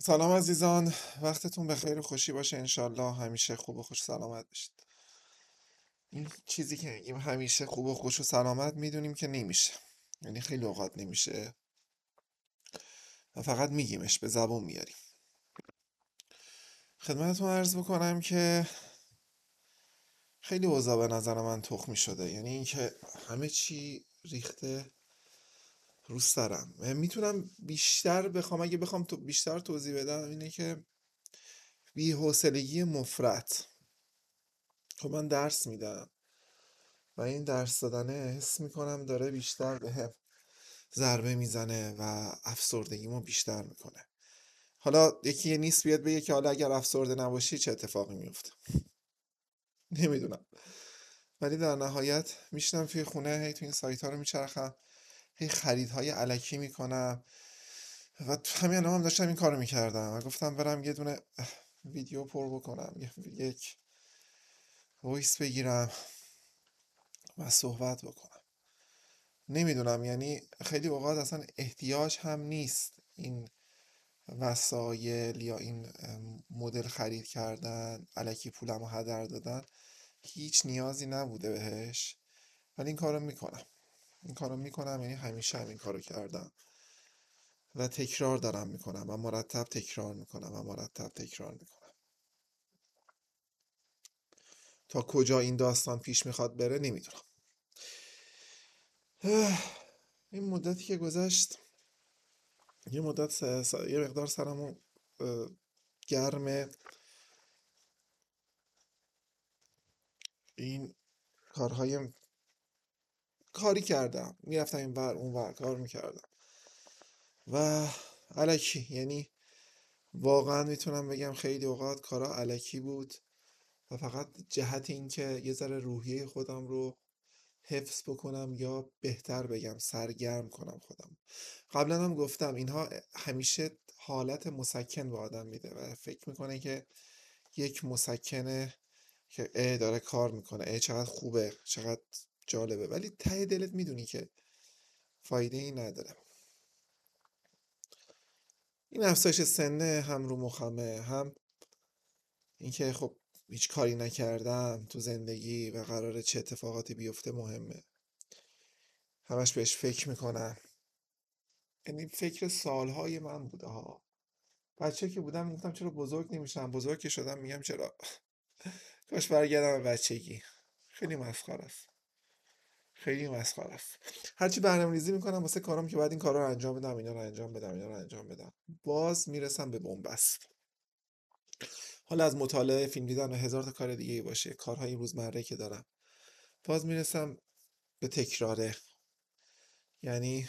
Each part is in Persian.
سلام عزیزان. وقتتون به خیر خوشی باشه. انشالله همیشه خوب و خوش سلامت باشید. این چیزی که میگیم همیشه خوب و خوش و سلامت می‌دونیم که نمیشه. یعنی خیلی اوقات نمیشه. و فقط میگیمش به زبون میاریم خدمتتون عرض بکنم که خیلی اوضاع به نظر من تخمی شده. یعنی اینکه همه چی ریخته رو سرم می‌تونم بیشتر بخوام اگه بخوام تو بیشتر توضیح بدم اینه که بی‌حوصلگی مفرط خب من درس میدم و این درس دادنه حس می‌کنم داره بیشتر به ضربه می‌زنه و افسردگیمو بیشتر می‌کنه. حالا یکی نیست بیاد بگه که حالا اگر افسرده نباشی چه اتفاقی میفته نمی‌دونم. ولی در نهایت میشنم توی خونه هی توی این سایت ها رو میچرخم. هی خریدهای علکی می‌کنم. و همین هم داشتم این کارو می‌کردم و گفتم برم یه دونه ویدیو پر بکنم یک وایس بگیرم و صحبت بکنم. نمی‌دونم یعنی خیلی اوقات اصلا احتیاج هم نیست این وسایل یا این مدل خرید کردن علکی پولم رو هدر دادن. هیچ نیازی نبوده بهش. ولی این کارو می‌کنم. این کارو می‌کنم یعنی همیشه هم این کارو کردم. و تکرار دارم می‌کنم و مرتب تکرار می‌کنم و مرتب تکرار می‌کنم. تا کجا این داستان پیش می‌خواد بره نمی‌دونم. این مدتی که گذشت یه مدت س... س... یه مقدار سرمو گرم این کارهای کاری کردم. می‌رفتم این ور اون ور کار می‌کردم. و علکی یعنی واقعا می‌تونم بگم خیلی اوقات کارا علکی بود و فقط جهت اینکه یه ذره روحیه خودم رو حفظ بکنم یا بهتر بگم سرگرم کنم خودم. قبلا هم گفتم اینها همیشه حالت مسکن به آدم میده و فکر می‌کنه که یک مسکنه که ای داره کار می‌کنه ای چقدر خوبه چقدر جالبه. ولی ته دلت می‌دونی که فایده ای نداره. این افزایش سنه هم رو مخمه هم اینکه خب هیچ کاری نکردم تو زندگی و قراره چه اتفاقاتی بیفته مهمه. همش بهش فکر می‌کنم. یعنی فکر سالهای من بوده ها. بچه که بودم می‌گفتم چرا بزرگ نمیشم؟ بزرگ که شدم میگم چرا؟ کاش برگردم بچگی. خیلی مسخره است. خیلی مسخره است. هرچی برنامه ریزی می‌کنم واسه کارم که بعد این کارا رو انجام بدم اینا رو انجام بدم اینا رو انجام بدم. باز می‌رسم به بنبست. حالا از مطالعه فیلم دیدن و هزار تا کار دیگه باشه. کارهای روزمره که دارم. باز می‌رسم به تکراره. یعنی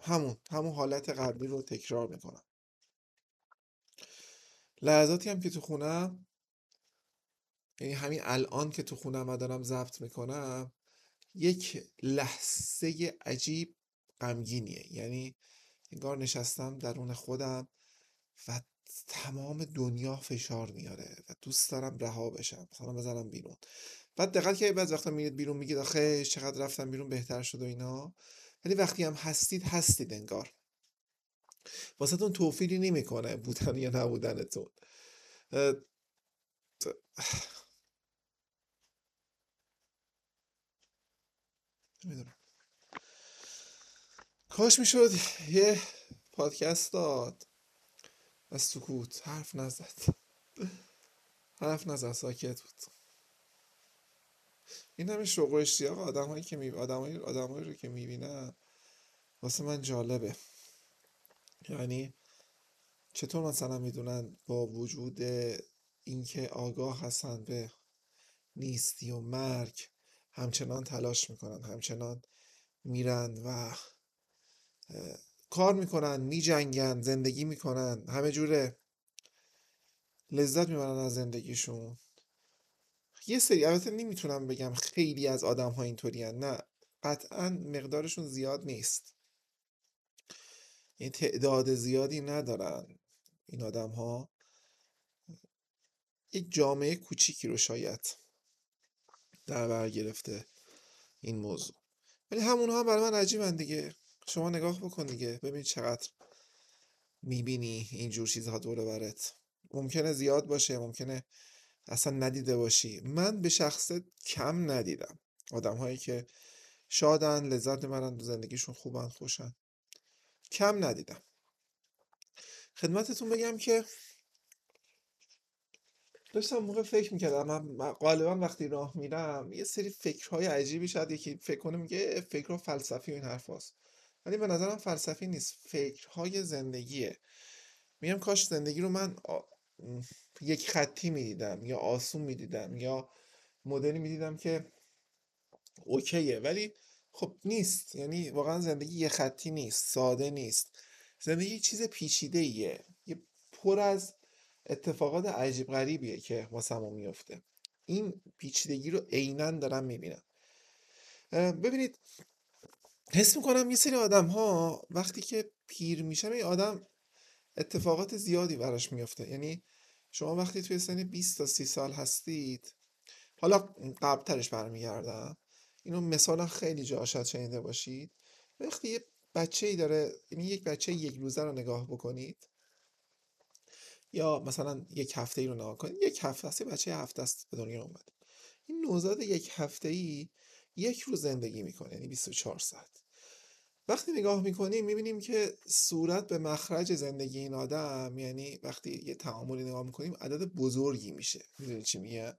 همون همون حالت قبلی رو تکرار می‌کنم. لحظاتی هم که تو خونم یعنی همین الان که تو خونم و دارم ضبط می‌کنم یک لحظه عجیب غمگینیه. یعنی انگار نشستم درون خودم و تمام دنیا فشار میاره و دوست دارم رها بشم مثلا بزنم بیرون. بعد دقت که بعض وقتا میرید بیرون میگید آخه چقدر رفتم بیرون بهتر شد و اینا. ولی وقتی هم هستید هستید انگار. واسهتون توفیری نمی‌کنه بودن یا نبودنتون. نمی‌دونم کاش می‌شد یه پادکست داد. از سکوت. حرف نزد. حرف نزد. ساکت بود. این همه شوق و اشتیاق آدمایی که می آدمایی آدمایی رو که می‌بینم واسه من جالبه. یعنی چطور مثلا می‌دونن با وجود اینکه آگاه هستن به نیستی و مرگ همچنان تلاش می‌کنن همچنان میرن و کار می‌کنن میجنگن زندگی می‌کنن. همه جوره لذت می‌برن از زندگیشون. یه سری البته نمی‌تونم بگم خیلی از آدم ها اینطوری نه قطعا مقدارشون زیاد نیست. این تعداد زیادی ندارن این آدم ها یک جامعه کوچیکی رو شاید. در بر گرفته این موضوع. ولی همون هم برای من عجیبن دیگه. شما نگاه بکن دیگه ببین چقدر می‌بینی اینجور چیزها دور برت. ممکنه زیاد باشه ممکنه اصلا ندیده باشی. من به شخص کم ندیدم. آدم هایی که شادن لذت می‌برن زندگیشون خوبن خوشن. کم ندیدم. خدمتتون بگم که داشتم موقع فکر می‌کردم من غالبا وقتی راه میرم یه سری فکرهای عجیبی شاید یکی فکر کنه میگه فکر فلسفی و این حرف هست. ولی به نظرم فلسفی نیست فکرهای زندگیه. میگم کاش زندگی رو من آ... یک خطی می‌دیدم یا آسون می‌دیدم یا مدلی می‌دیدم که اوکیه. ولی خب نیست. یعنی واقعا زندگی یه خطی نیست ساده نیست. زندگی چیز پیچیده ایه یه پر از اتفاقات عجیب غریبیه که واسمون میفته. این پیچیدگی رو عینا دارم می‌بینم. ببینید حس می‌کنم یه سری آدم ها وقتی که پیر میشن این آدم اتفاقات زیادی براش میفته یعنی شما وقتی توی سن 20 تا 30 سال هستید حالا قبلترش برمیگردم اینو مثلا خیلی جا شنیده باشید. وقتی یه بچه ای داره یعنی یک بچه یک روزه رو نگاه بکنید یا مثلا یک هفته ای رو نگاه کنید یک هفته است بچه هفته است به دنیا اومد این نوزاد یک هفته ای یک روز زندگی می‌کنه یعنی 24 ساعت. وقتی نگاه می‌کنیم می‌بینیم که صورت به مخرج زندگی این آدم یعنی وقتی یه تعاملی نگاه می‌کنیم عدد بزرگی میشه. می‌دونی چی میگم؟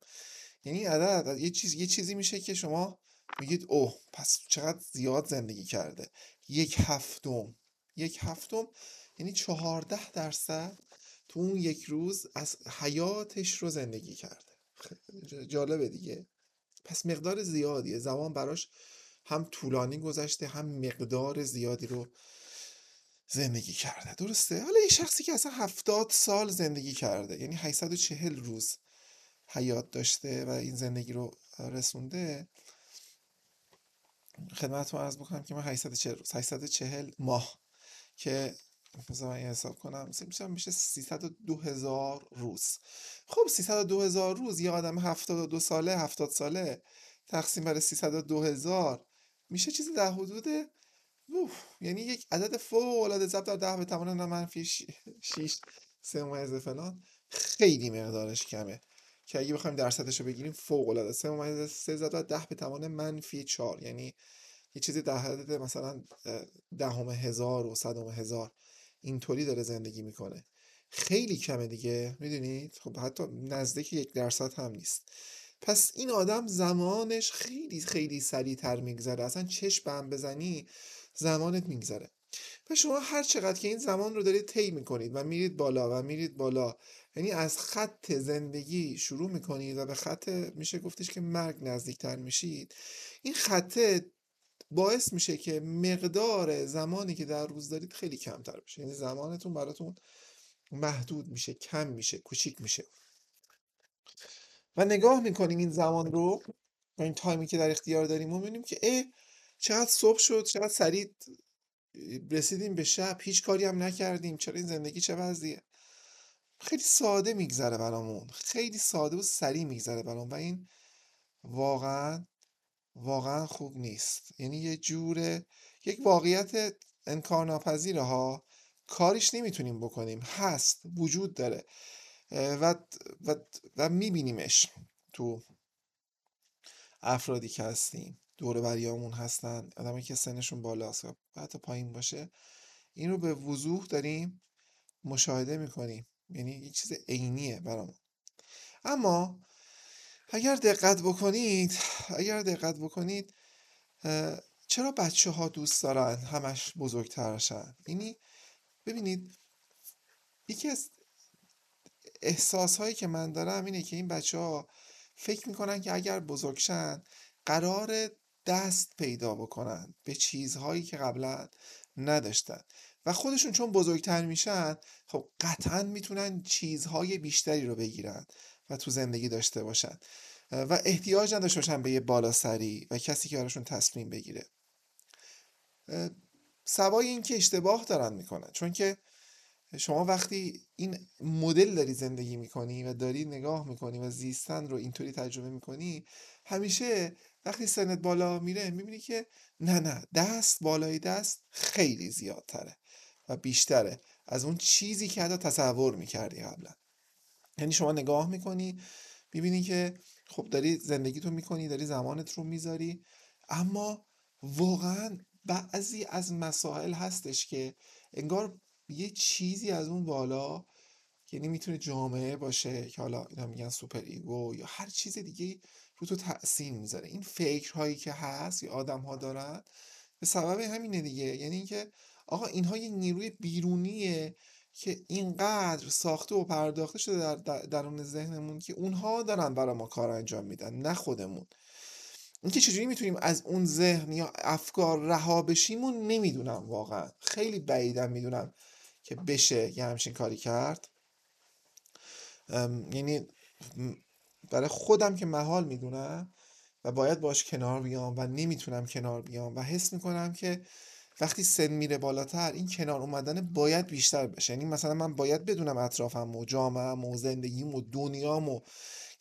یعنی عدد یه چیز یه چیزی میشه که شما میگید اوه پس چقدر زیاد زندگی کرده. یک هفتم. یک هفتم یعنی چهارده درصد تو اون یک روز از حیاتش رو زندگی کرده. جالبه دیگه. پس مقدار زیادیه. زمان براش هم طولانی گذشته هم مقدار زیادی رو زندگی کرده. درسته؟ حالا یه شخصی که اصلا هفتاد سال زندگی کرده یعنی 840 روز حیات داشته و این زندگی رو رسونده خدمتتون عرض بکنم که من 840 روز 840 ماه که بذار من حساب کنم. میشه میشه 302 هزار روز. خب 302 هزار روز یه آدم 72 ساله 70 ساله تقسیم بر 302 هزار میشه چیزی در حدود اوف. یعنی یک عدد فوق العاده ضرب در 10 به توان منفی 6 سه ممیز فلان. خیلی مقدارش کمه. که اگه بخوایم درصدش رو بگیریم فوق العاده 3 ممیز 3 ضرب در 10 به توان منفی 4 یعنی یه چیزی در حد مثلا دهم هزار و صدم هزار. اینطوری داره زندگی می‌کنه. خیلی کمه دیگه می‌دونید؟ خب حتی نزدیک یک درصد هم نیست. پس این آدم زمانش خیلی خیلی سریعتر میگذره. اصلا چشم هم بزنی زمانت میگذره. و شما هر چقدر که این زمان رو دارید طی می‌کنید و میرید بالا و میرید بالا یعنی از خط زندگی شروع می‌کنید و به خط میشه گفتش که مرگ نزدیکتر میشید. این خطه باعث میشه که مقدار زمانی که در روز دارید خیلی کمتر بشه. یعنی زمانتون براتون محدود میشه کم میشه کوچیک میشه. و نگاه می‌کنیم این زمان رو و این تایمی که در اختیار داریم و می‌بینیم که اه چقدر صبح شد چقدر سریع رسیدیم به شب. هیچ کاری هم نکردیم. چرا این زندگی چه وضعیه؟ خیلی ساده میگذره برامون. خیلی ساده و سریع میگذره برامون. و این واقعا واقعا خوب نیست. یعنی یه جوره یک واقعیت انکار ها کاریش نمی‌تونیم بکنیم. هست وجود داره. و, و, و میبینیمش تو افرادی که هستیم. دور بریامون هستن آدمی که سنشون بالاست و حتی پایین باشه. این رو به وضوح داریم مشاهده می‌کنیم. یعنی یه چیز عینیه برامون. اما اگر دقت بکنید اگر دقت بکنید چرا بچه ها دوست دارن همش بزرگترشن یعنی ببینید یکی از احساس هایی که من دارم اینه که این بچه ها فکر می‌کنن که اگر بزرگشن قرار دست پیدا بکنن به چیزهایی که قبلا نداشتن. و خودشون چون بزرگتر میشن خب قطعا می‌تونن چیزهای بیشتری رو بگیرن. تو زندگی داشته باشن. و احتیاج نداشته باشن به یه بالا سری و کسی که براشون تصمیم بگیره. سوای این که اشتباه دارن می‌کنن. چون که شما وقتی این مدل داری زندگی می‌کنی و داری نگاه می‌کنی و زیستن رو اینطوری تجربه می‌کنی همیشه وقتی سنت بالا میره می‌بینی که نه نه دست بالای دست خیلی زیادتره و بیشتره. از اون چیزی که حتی تصور می‌کردی قبلا. یعنی شما نگاه می‌کنی می‌بینی که خب داری زندگیتو می‌کنی داری زمانت رو می‌ذاری اما واقعا بعضی از مسائل هستش که انگار یه چیزی از اون بالا یعنی می‌تونه جامعه باشه که حالا اینا میگن superego یا هر چیز دیگه رو تو تاثیر می‌ذاره. این فکرهایی که هست یا آدم ها دارن به سبب همینه دیگه. یعنی اینکه آقا اینها یه نیروی بیرونیه که اینقدر ساخته و پرداخته شده در در درون ذهنمون که اونها دارن برای ما کار انجام میدن نه خودمون. اینکه چجوری می‌تونیم از اون ذهن یا افکار رها بشیمون نمی‌دونم واقعا. خیلی بعیدم می‌دونم که بشه یه همچین کاری کرد. یعنی برای خودم که محال می‌دونم و باید باش کنار بیام و نمی‌تونم کنار بیام و حس می‌کنم که وقتی سن میره بالاتر این کنار اومدن باید بیشتر بشه. یعنی مثلا من باید بدونم اطرافم و جامعهم و زندگیم و دنیام و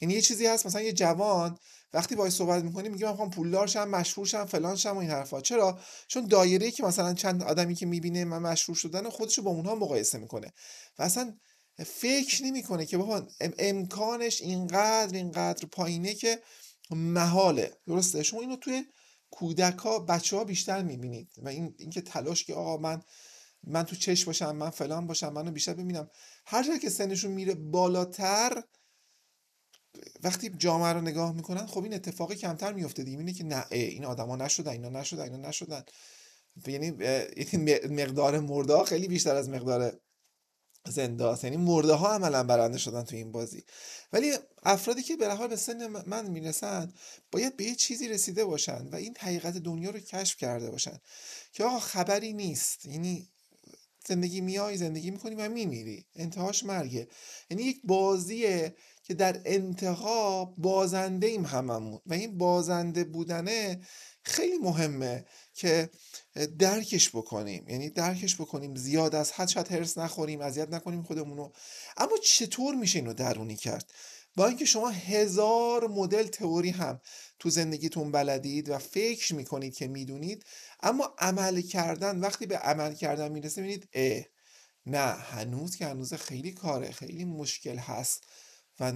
یعنی یه چیزی هست مثلا یه جوان وقتی باهاش صحبت می‌کنی میگه من می‌خوام پولدار شم مشهور شم فلان شم و این حرفا. چرا؟ چون دایره که مثلا چند آدمی که می‌بینه من مشهور شدن خودش رو با اونها مقایسه می‌کنه. و اصلا فکر نمی‌کنه که بابا امکانش اینقدر اینقدر پایینه که محاله. درسته؟ شما اینو توی کودک ها بچه ها بیشتر می‌بینید و این اینکه تلاش که آقا من من تو چشم باشم من فلان باشم منو بیشتر ببینم. هر که سنشون میره بالاتر وقتی جامعه رو نگاه می‌کنن خب این اتفاقی کمتر میفته دیگه. اینه که نه این آدما نشدن اینا نشدن اینا نشدن. یعنی مقدار مرده خیلی بیشتر از مقدار زنده است یعنی مرده ها عملا برنده شدن تو این بازی. ولی افرادی که به حال به سن من می‌رسن باید به یه چیزی رسیده باشن و این حقیقت دنیا رو کشف کرده باشن که آقا خبری نیست. یعنی زندگی میای زندگی می‌کنی و میمیری. انتهاش مرگه. یعنی یک بازیه که در انتها بازنده ایم هممون. و این بازنده بودنه خیلی مهمه. که درکش بکنیم. یعنی درکش بکنیم. زیاد از حد شاید هرس نخوریم اذیت نکنیم خودمونو اما چطور میشه اینو درونی کرد؟ با اینکه شما هزار مدل تئوری هم تو زندگیتون بلدید و فکر می‌کنید که می‌دونید اما عمل کردن وقتی به عمل کردن می‌رسه می‌بینید اه نه هنوز که هنوز خیلی کاره خیلی مشکل هست و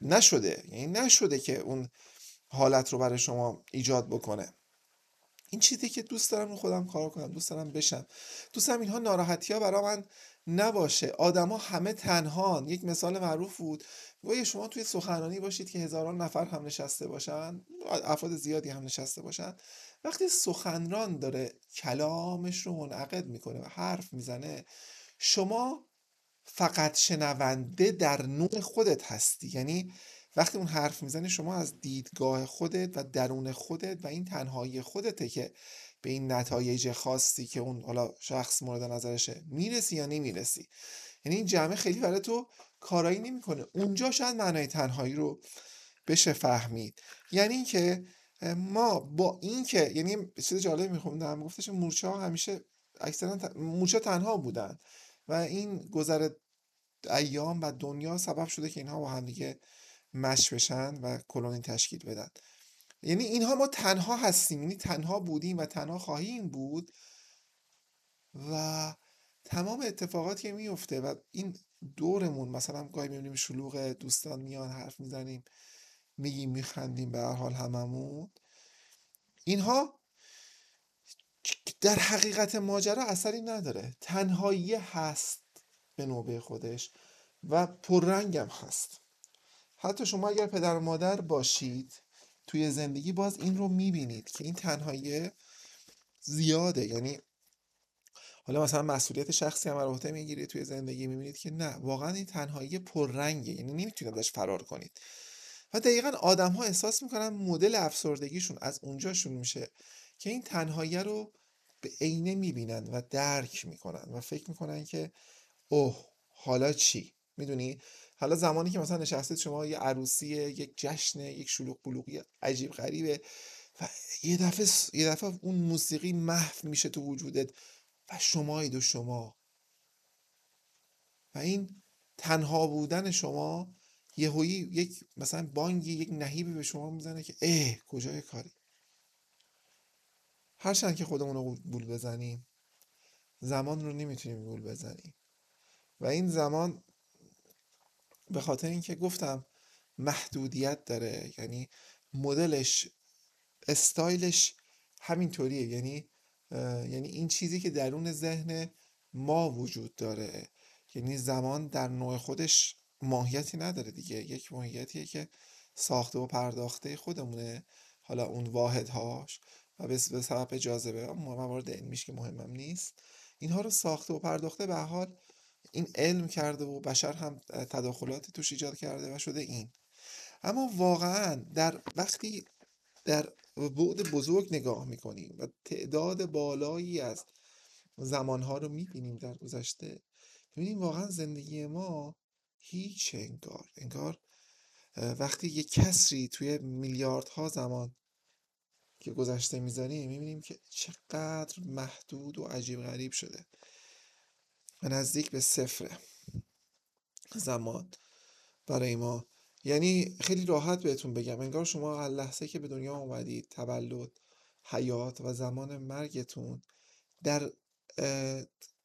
نشده. یعنی نشده که اون حالت رو برای شما ایجاد بکنه. این چیزی که دوست دارم رو خودم کار کنم دوست دارم بشم. دوست دارم اینها ناراحتی ها برای من نباشه. آدما همه تنهان. یک مثال معروف بود. گویا شما توی سخنرانی باشید که هزاران نفر هم نشسته باشن. افراد زیادی هم نشسته باشن. وقتی سخنران داره کلامش رو منعقد می‌کنه و حرف می‌زنه شما فقط شنونده در نوع خودت هستی. یعنی وقتی اون حرف می‌زنه شما از دیدگاه خودت و درون خودت و این تنهایی خودته که به این نتایج خاصی که اون حالا شخص مورد نظرشه می‌رسی یا نمی‌رسی. یعنی این جمعه خیلی برای تو کارایی نمی‌کنه. اونجا شاید معنای تنهایی رو بشه فهمید. یعنی اینکه ما با اینکه یعنی چیز جالب میخوندم. گفتش مورچه ها همیشه اکثرا مورچه تنها بودن و این گذر ایام و دنیا سبب شده که اینها با هم دیگه مش بشن و کلونی تشکیل بدن. یعنی اینها ما تنها هستیم یعنی تنها بودیم و تنها خواهیم بود. و تمام اتفاقاتی که میفته و این دورمون مثلا گاهی می‌بینیم شلوغ دوستان میان حرف می‌زنیم میگیم میخندیم به هر حال هممون. اینها در حقیقت ماجرا اثری نداره. تنهایی هست به نوبه خودش و پررنگم هست. حتی شما اگر پدر و مادر باشید توی زندگی باز این رو می‌بینید که این تنهایی زیاده. یعنی حالا مثلا مسئولیت شخصی هم عهده می‌گیرید توی زندگی می‌بینید که نه واقعا این تنهایی پررنگه. یعنی نمی‌تونید ازش فرار کنید. و دقیقا آدم ها احساس می‌کنن مدل افسردگیشون از اونجا شروع میشه که این تنهایی رو به عینه می‌بینن و درک می‌کنن و فکر می‌کنن که اوه حالا چی؟ می‌دونی؟ حالا زمانی که مثلا نشستید شما یه عروسیه یک جشن یک شلوغ بلوغی عجیب غریبه و یه دفعه یه دفعه اون موسیقی محو میشه تو وجودت و شمایید و شما. و این تنها بودن شما یهویی یک مثلا بانگی یک نهیبی به شما می‌زنه که اه کجای کاری؟ هرچند که خودمون رو گول بزنیم زمان رو نمی‌تونیم گول بزنیم. و این زمان به خاطر اینکه گفتم محدودیت داره یعنی مدلش استایلش همینطوریه. یعنی یعنی این چیزی که درون ذهن ما وجود داره. یعنی زمان در نوع خودش ماهیتی نداره دیگه. یک ماهیتیه که ساخته و پرداخته خودمونه. حالا اون واحدهاش و به سبب جاذبه موارد علمیش که مهمم نیست. اینها رو ساخته و پرداخته به حال این علم کرده و بشر هم تداخلاتی توش ایجاد کرده و شده این. اما واقعا در وقتی در بعد بزرگ نگاه می‌کنیم و تعداد بالایی از زمانها رو می‌بینیم در گذشته می‌بینیم واقعا زندگی ما هیچ انگار انگار وقتی یک کسری توی میلیاردها زمان که گذشته می‌ذاریم می‌بینیم که چقدر محدود و عجیب غریب شده. و نزدیک به صفر زمان برای ما. یعنی خیلی راحت بهتون بگم انگار شما هر لحظه که به دنیا اومدید تولد حیات و زمان مرگتون در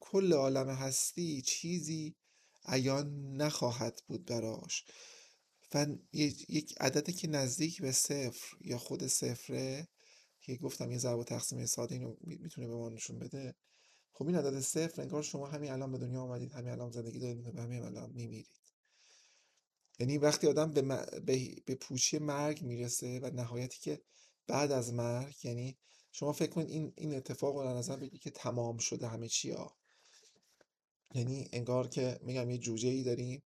کل عالم هستی چیزی عیان نخواهد بود براش. و یک عددی که نزدیک به صفر یا خود صفره که گفتم یه ضرب و تقسیم ساده اینو می‌تونه به ما نشون بده خب این عدد صفر انگار شما همین الان به دنیا آمدید همین الان زندگی دارید و همین الان میمیرید. یعنی وقتی آدم به, به... به پوچی مرگ می‌رسه و نهایتی که بعد از مرگ یعنی شما فکر کنید این این اتفاق رو نظر بگید که تمام شده همه چی ها. یعنی انگار که میگم یه جوجه ای داریم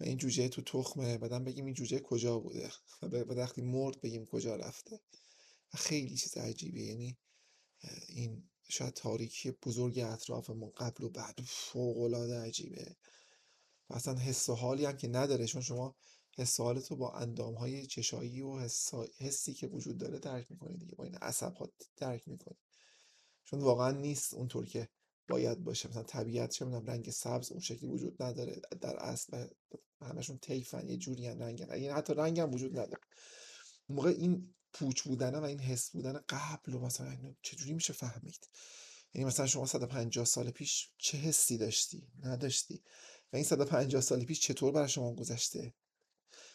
و این جوجه تو تخمه بعدم بگیم این جوجه کجا بوده و وقتی مرد بگیم کجا رفته. و خیلی چیز عجیبه یعنی این شاید تاریکی بزرگ اطرافمون قبل و بعد فوق العاده عجیبه. و اصلا حس و حالی هم که نداره چون شما حس و با اندام های چشایی و حسی که وجود داره درک می‌کنید دیگه با این عصب ها درک می‌کنید چون واقعا نیست اونطور که باید باشه. مثلا طبیعت چه می‌دونم رنگ سبز اون شکلی وجود نداره. در اصل همشون تیفن یه جوری رنگ یعنی حتی رنگ هم وجود نداره. موقع این پوچ بودن و این حس بودن قبل و مثلا چجوری میشه فهمید؟ یعنی مثلا شما 150 سال پیش چه حسی داشتی؟ نداشتی. و این 150 سال پیش چطور برای شما گذشته؟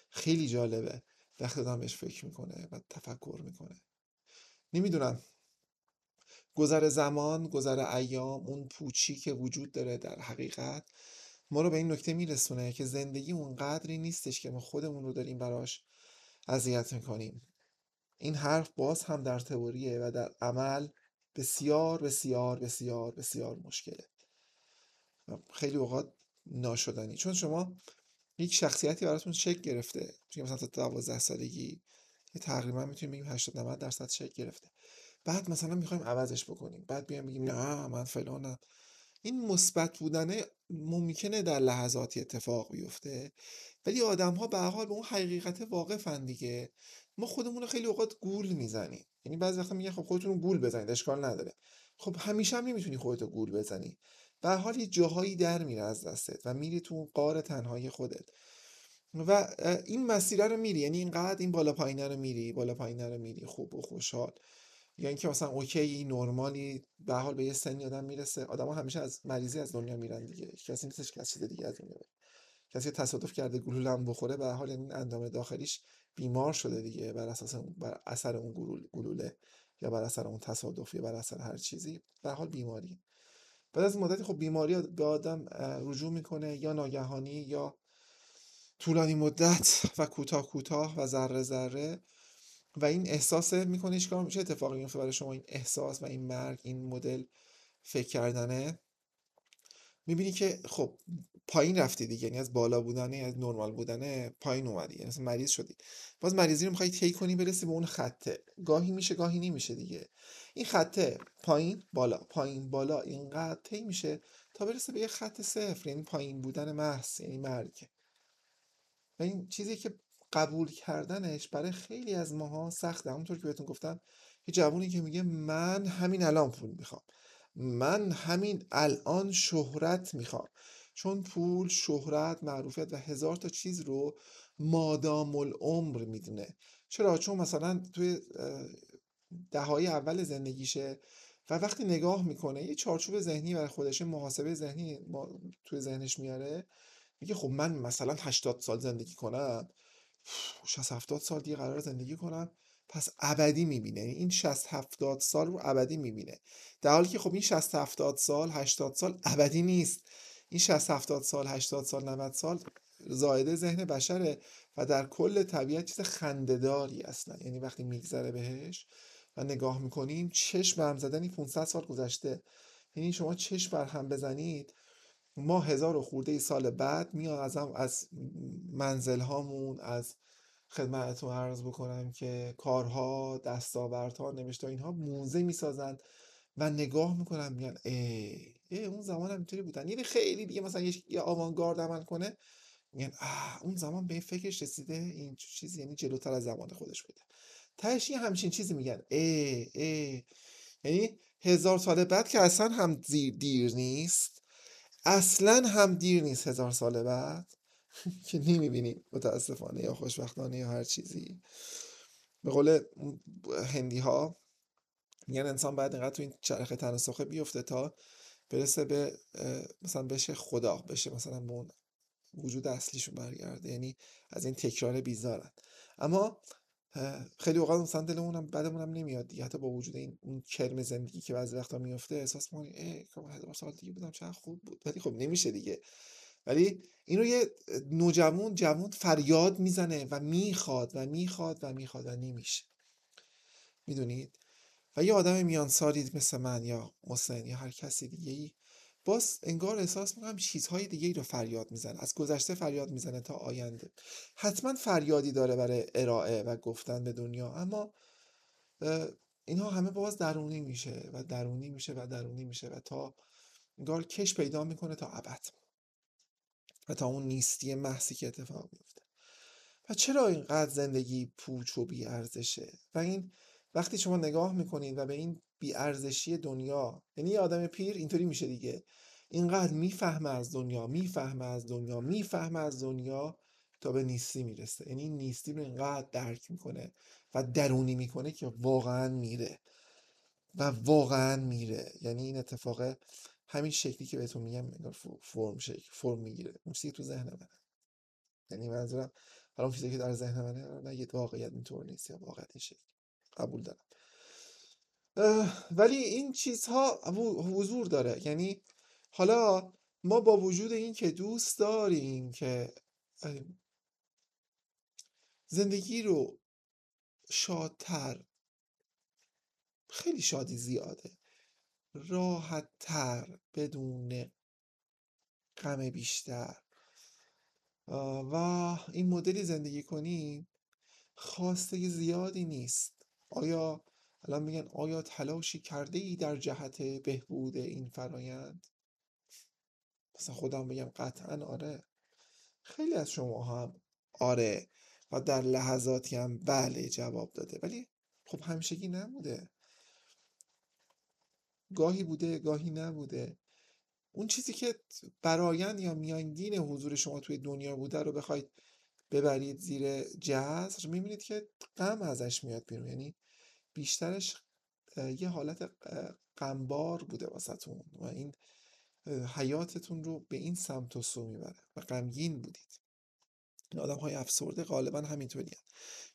خیلی جالبه. وقتی آدم بهش فکر می‌کنه و تفکر می‌کنه. نمی‌دونم. گذر زمان گذر ایام اون پوچی که وجود داره در حقیقت ما رو به این نکته میرسونه که زندگی اون قدری نیستش که ما خودمون رو داریم براش اذیت می‌کنیم. این حرف باز هم در تئوریه و در عمل بسیار بسیار بسیار بسیار مشکله. خیلی اوقات ناشدنی. چون شما یک شخصیتی براتون شکل گرفته. توی مثلا تا 12 سالگی یه تقریبا می‌تونیم بگیم 80 90 درصد شکل گرفته. بعد مثلا می‌خوایم عوضش بکنیم. بعد بیایم بگیم نه من فلانم این مثبت بودنه ممکنه در لحظاتی اتفاق بیفته. ولی آدم ها به حال به اون حقیقت واقفن دیگه. ما خودمون رو خیلی اوقات گول می‌زنیم. یعنی بعضی وقتا میگن خب خودتون گول بزنید اشکال نداره. خب همیشه هم نمی‌تونی خودتو گول بزنی. به حال یه جاهایی در میره از دستت و میری تو اون قار تنهایی خودت. و این مسیره رو میری. یعنی اینقدر این بالا پایینه رو میری بالا پایینه رو میری خوب و خوشحال. یا اینکه مثلا اوکی نرمالی به حال به یه سنی آدم می‌رسه. آدم همیشه از مریضی از دنیا میرن دیگه. کسی نیستش چیز دیگه از دنیا کسی تصادف کرده گلوله هم بخوره به حال این اندام داخلیش بیمار شده دیگه بر اساس بر اثر اون گلوله یا بر اثر اون تصادف یا بر اثر هر چیزی به حال بیماری. بعد از مدتی خب بیماری به آدم رجوع می‌کنه یا ناگهانی یا طولانی مدت و کوتاه کوتاه و ذره ذره و این احساس می‌کنه کار میشه اتفاقی میفته برای شما این احساس و این مرگ این مدل فکر کردنه؟ می‌بینی که خب پایین رفتی دیگه یعنی از بالا بودنه از نرمال بودنه پایین اومدی یعنی مثلا مریض شدی. باز مریضی رو می‌خوای طی کنی برسی به اون خطه گاهی میشه گاهی نمیشه دیگه. این خطه پایین بالا پایین بالا اینقدر طی میشه تا برسه به یه خط صفر یعنی پایین بودن محض یعنی مرگ. و این چیزی که قبول کردنش برای خیلی از ماها سخته. همونطور که بهتون گفتم یه جوونی که میگه من همین الان پول می‌خوام. من همین الان شهرت می‌خوام. چون پول شهرت معروفیت و هزار تا چیز رو مادام العمر می‌دونه. چرا؟ چون مثلا توی دههای اول زندگیشه و وقتی نگاه می‌کنه یه چارچوب ذهنی برای خودش محاسبه ذهنی توی ذهنش میاره. میگه خب من مثلا 80 سال زندگی کنم. 60 70 سال دیگه قرار زندگی کنم. پس ابدی می‌بینه. یعنی این 60 70 سال رو ابدی می‌بینه. در حالی که خب این 60 70 سال 80 سال ابدی نیست. این 60 70 سال 80 سال 90 سال زایده ذهن بشره و در کل طبیعت چیز خندهداری اصلا. یعنی وقتی میگذره بهش و نگاه می‌کنیم چشم هم زدنی 500 سال گذشته. یعنی شما چشم بر هم بزنید ما هزار و خورده سال بعد میاد از از منزل هامون از خدمتتون عرض بکنم که کارها دستاوردها نوشته اینها موزه می‌سازن و نگاه می‌کنن میگن ای, ای اون زمان هم اینطوری بودن. یعنی خیلی دیگه مثلا یه آوانگارد عمل کنه میگن آه اون زمان به فکرش رسیده این چیزی یعنی جلوتر از زمان خودش بوده. تهش همچین چیزی میگن ای ای. یعنی هزار سال بعد که اصلا هم دیر, دیر نیست اصلا هم دیر نیست هزار سال بعد. که نمی‌بینیم متاسفانه یا خوشبختانه یا هر چیزی. به قول هندی ها میگن انسان باید اینقدر تو این چرخ تناسخه بیفته تا برسه به مثلا بشه خدا بشه مثلا به اون وجود اصلیشون برگرده یعنی از این تکرار بیزارن. اما خیلی اوقات مثلا دلمون هم بعدمون هم نمیاد دیگه. حتی با وجود این اون کرم زندگی که بعضی وقتا میفته احساس می‌کنی ای خب هزار سال دیگه بودم چقدر خوب بود. ولی خب نمیشه دیگه. ولی اینو یه نوجوان جوان فریاد می‌زنه و می‌خواد و می‌خواد و می‌خواد و نمیشه. می‌دونید؟ و یه آدم میان مثل من یا محسن یا هر کسی دیگه ای باز انگار احساس می‌کنم چیزهای دیگه ای رو فریاد می‌زنه. از گذشته فریاد می‌زنه تا آینده. حتما فریادی داره برای ارائه و گفتن به دنیا اما اینها همه باز درونی میشه و درونی میشه و درونی میشه و تا انگار کش پیدا می‌کنه تا ابد. و تا اون نیستی محضی که اتفاق میفته و چرا اینقدر زندگی پوچ و بیارزشه؟ و این وقتی شما نگاه می‌کنید و به این بیارزشی دنیا یعنی آدم پیر اینطوری میشه دیگه. اینقدر می‌فهمه از دنیا می‌فهمه از دنیا می‌فهمه از دنیا تا به نیستی می‌رسه. یعنی نیستی رو اینقدر درک می‌کنه و درونی می‌کنه که واقعا میره. و واقعا میره. یعنی این اتفاق همین شکلی که بهتون میگم انگار فرم شکل فرم می‌گیره. اون تو ذهن منه. یعنی منظورم حالا اون چیزی که در ذهن منه نه یه واقعیت اینطور نیست یا واقعیت این شکلی قبول دارم. ولی این چیزها حضور داره. یعنی حالا ما با وجود این که دوست داریم که زندگی رو شادتر خیلی شادی زیاده. راحتتر بدون غم بیشتر. و این مدلی زندگی کنیم خواسته زیادی نیست. آیا الان میگن آیا تلاشی کرده ای در جهت بهبود این فرایند؟ مثلا خودم بگم قطعا آره. خیلی از شما هم آره و در لحظاتی هم بله جواب داده. ولی خب همیشگی نبوده. گاهی بوده گاهی نبوده. اون چیزی که برایند یا میانگین حضور شما توی دنیا بوده رو بخواید ببرید زیر جذر می‌بینید که غم ازش میاد بیرون. یعنی بیشترش یه حالت غمبار بوده واسهتون و این حیاتتون رو به این سمت و سو می‌بره و غمگین بودید. این آدم های افسرده غالبا همینطوری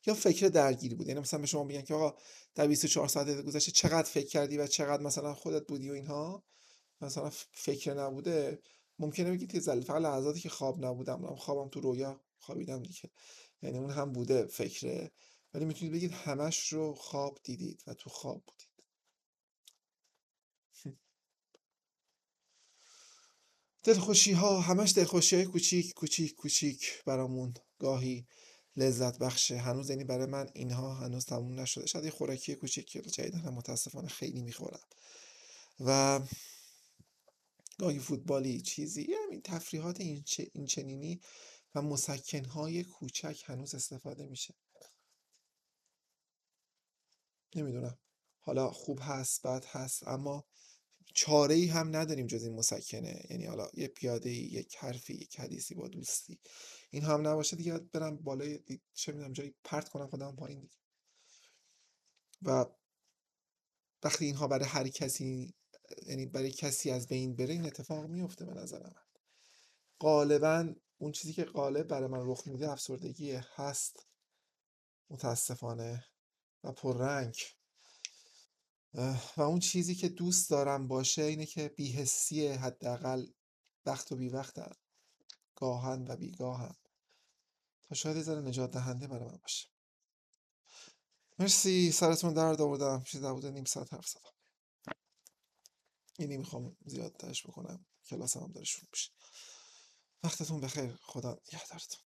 یا فکر درگیری بود. یعنی مثلا به شما میگن که آقا در 24 ساعت گذشته چقدر فکر کردی و چقدر مثلا خودت بودی و اینها؟ مثلا فکر نبوده. ممکنه بگید که فقط لحظاتی که خواب نبودم. خوابم تو رویا خوابیدم دیگه. یعنی اون هم بوده فکره. ولی می‌تونید بگید همش رو خواب دیدید و تو خواب بودید. دلخوشی ها همش دلخوشی های کوچیک کوچیک کوچیک برامون. گاهی لذت بخشه هنوز یعنی برای من اینها هنوز تموم نشده. شاید یه خوراکی کوچیک که جدیدن متاسفانه خیلی می‌خورم. و گاهی فوتبالی چیزی همین تفریحات این, این چنینی و مسکنهای کوچک هنوز استفاده میشه. نمی‌دونم. حالا خوب هست بد هست اما چاره ای هم نداریم جز این مسکنه. یعنی حالا یه پیاده ای یک حرفی یک حدیثی با دوستی. این هم نباشه دیگه. برم بالای چه می‌دونم جایی پرت کنم خودم پایین دیگه. و وقتی اینها برای هر کسی یعنی برای کسی از بین بره این اتفاق میفته به نظر من. غالبا اون چیزی که غالب برای من رخ میده افسردگی هست متاسفانه و پررنگ. و اون چیزی که دوست دارم باشه اینه که بیهسیه حداقل وقت و بی وقت گاهن و بیگاهن. تا شاید ذره نجات دهنده برای من باشه. مرسی سرتون درد آوردم. چیز بوده نیم ساعت حرف زدم. اینی می‌خوام زیاد تش بکنم. کلاسم هم داره شروع میشه. وقتتون بخیر. خدا نگهدارتون.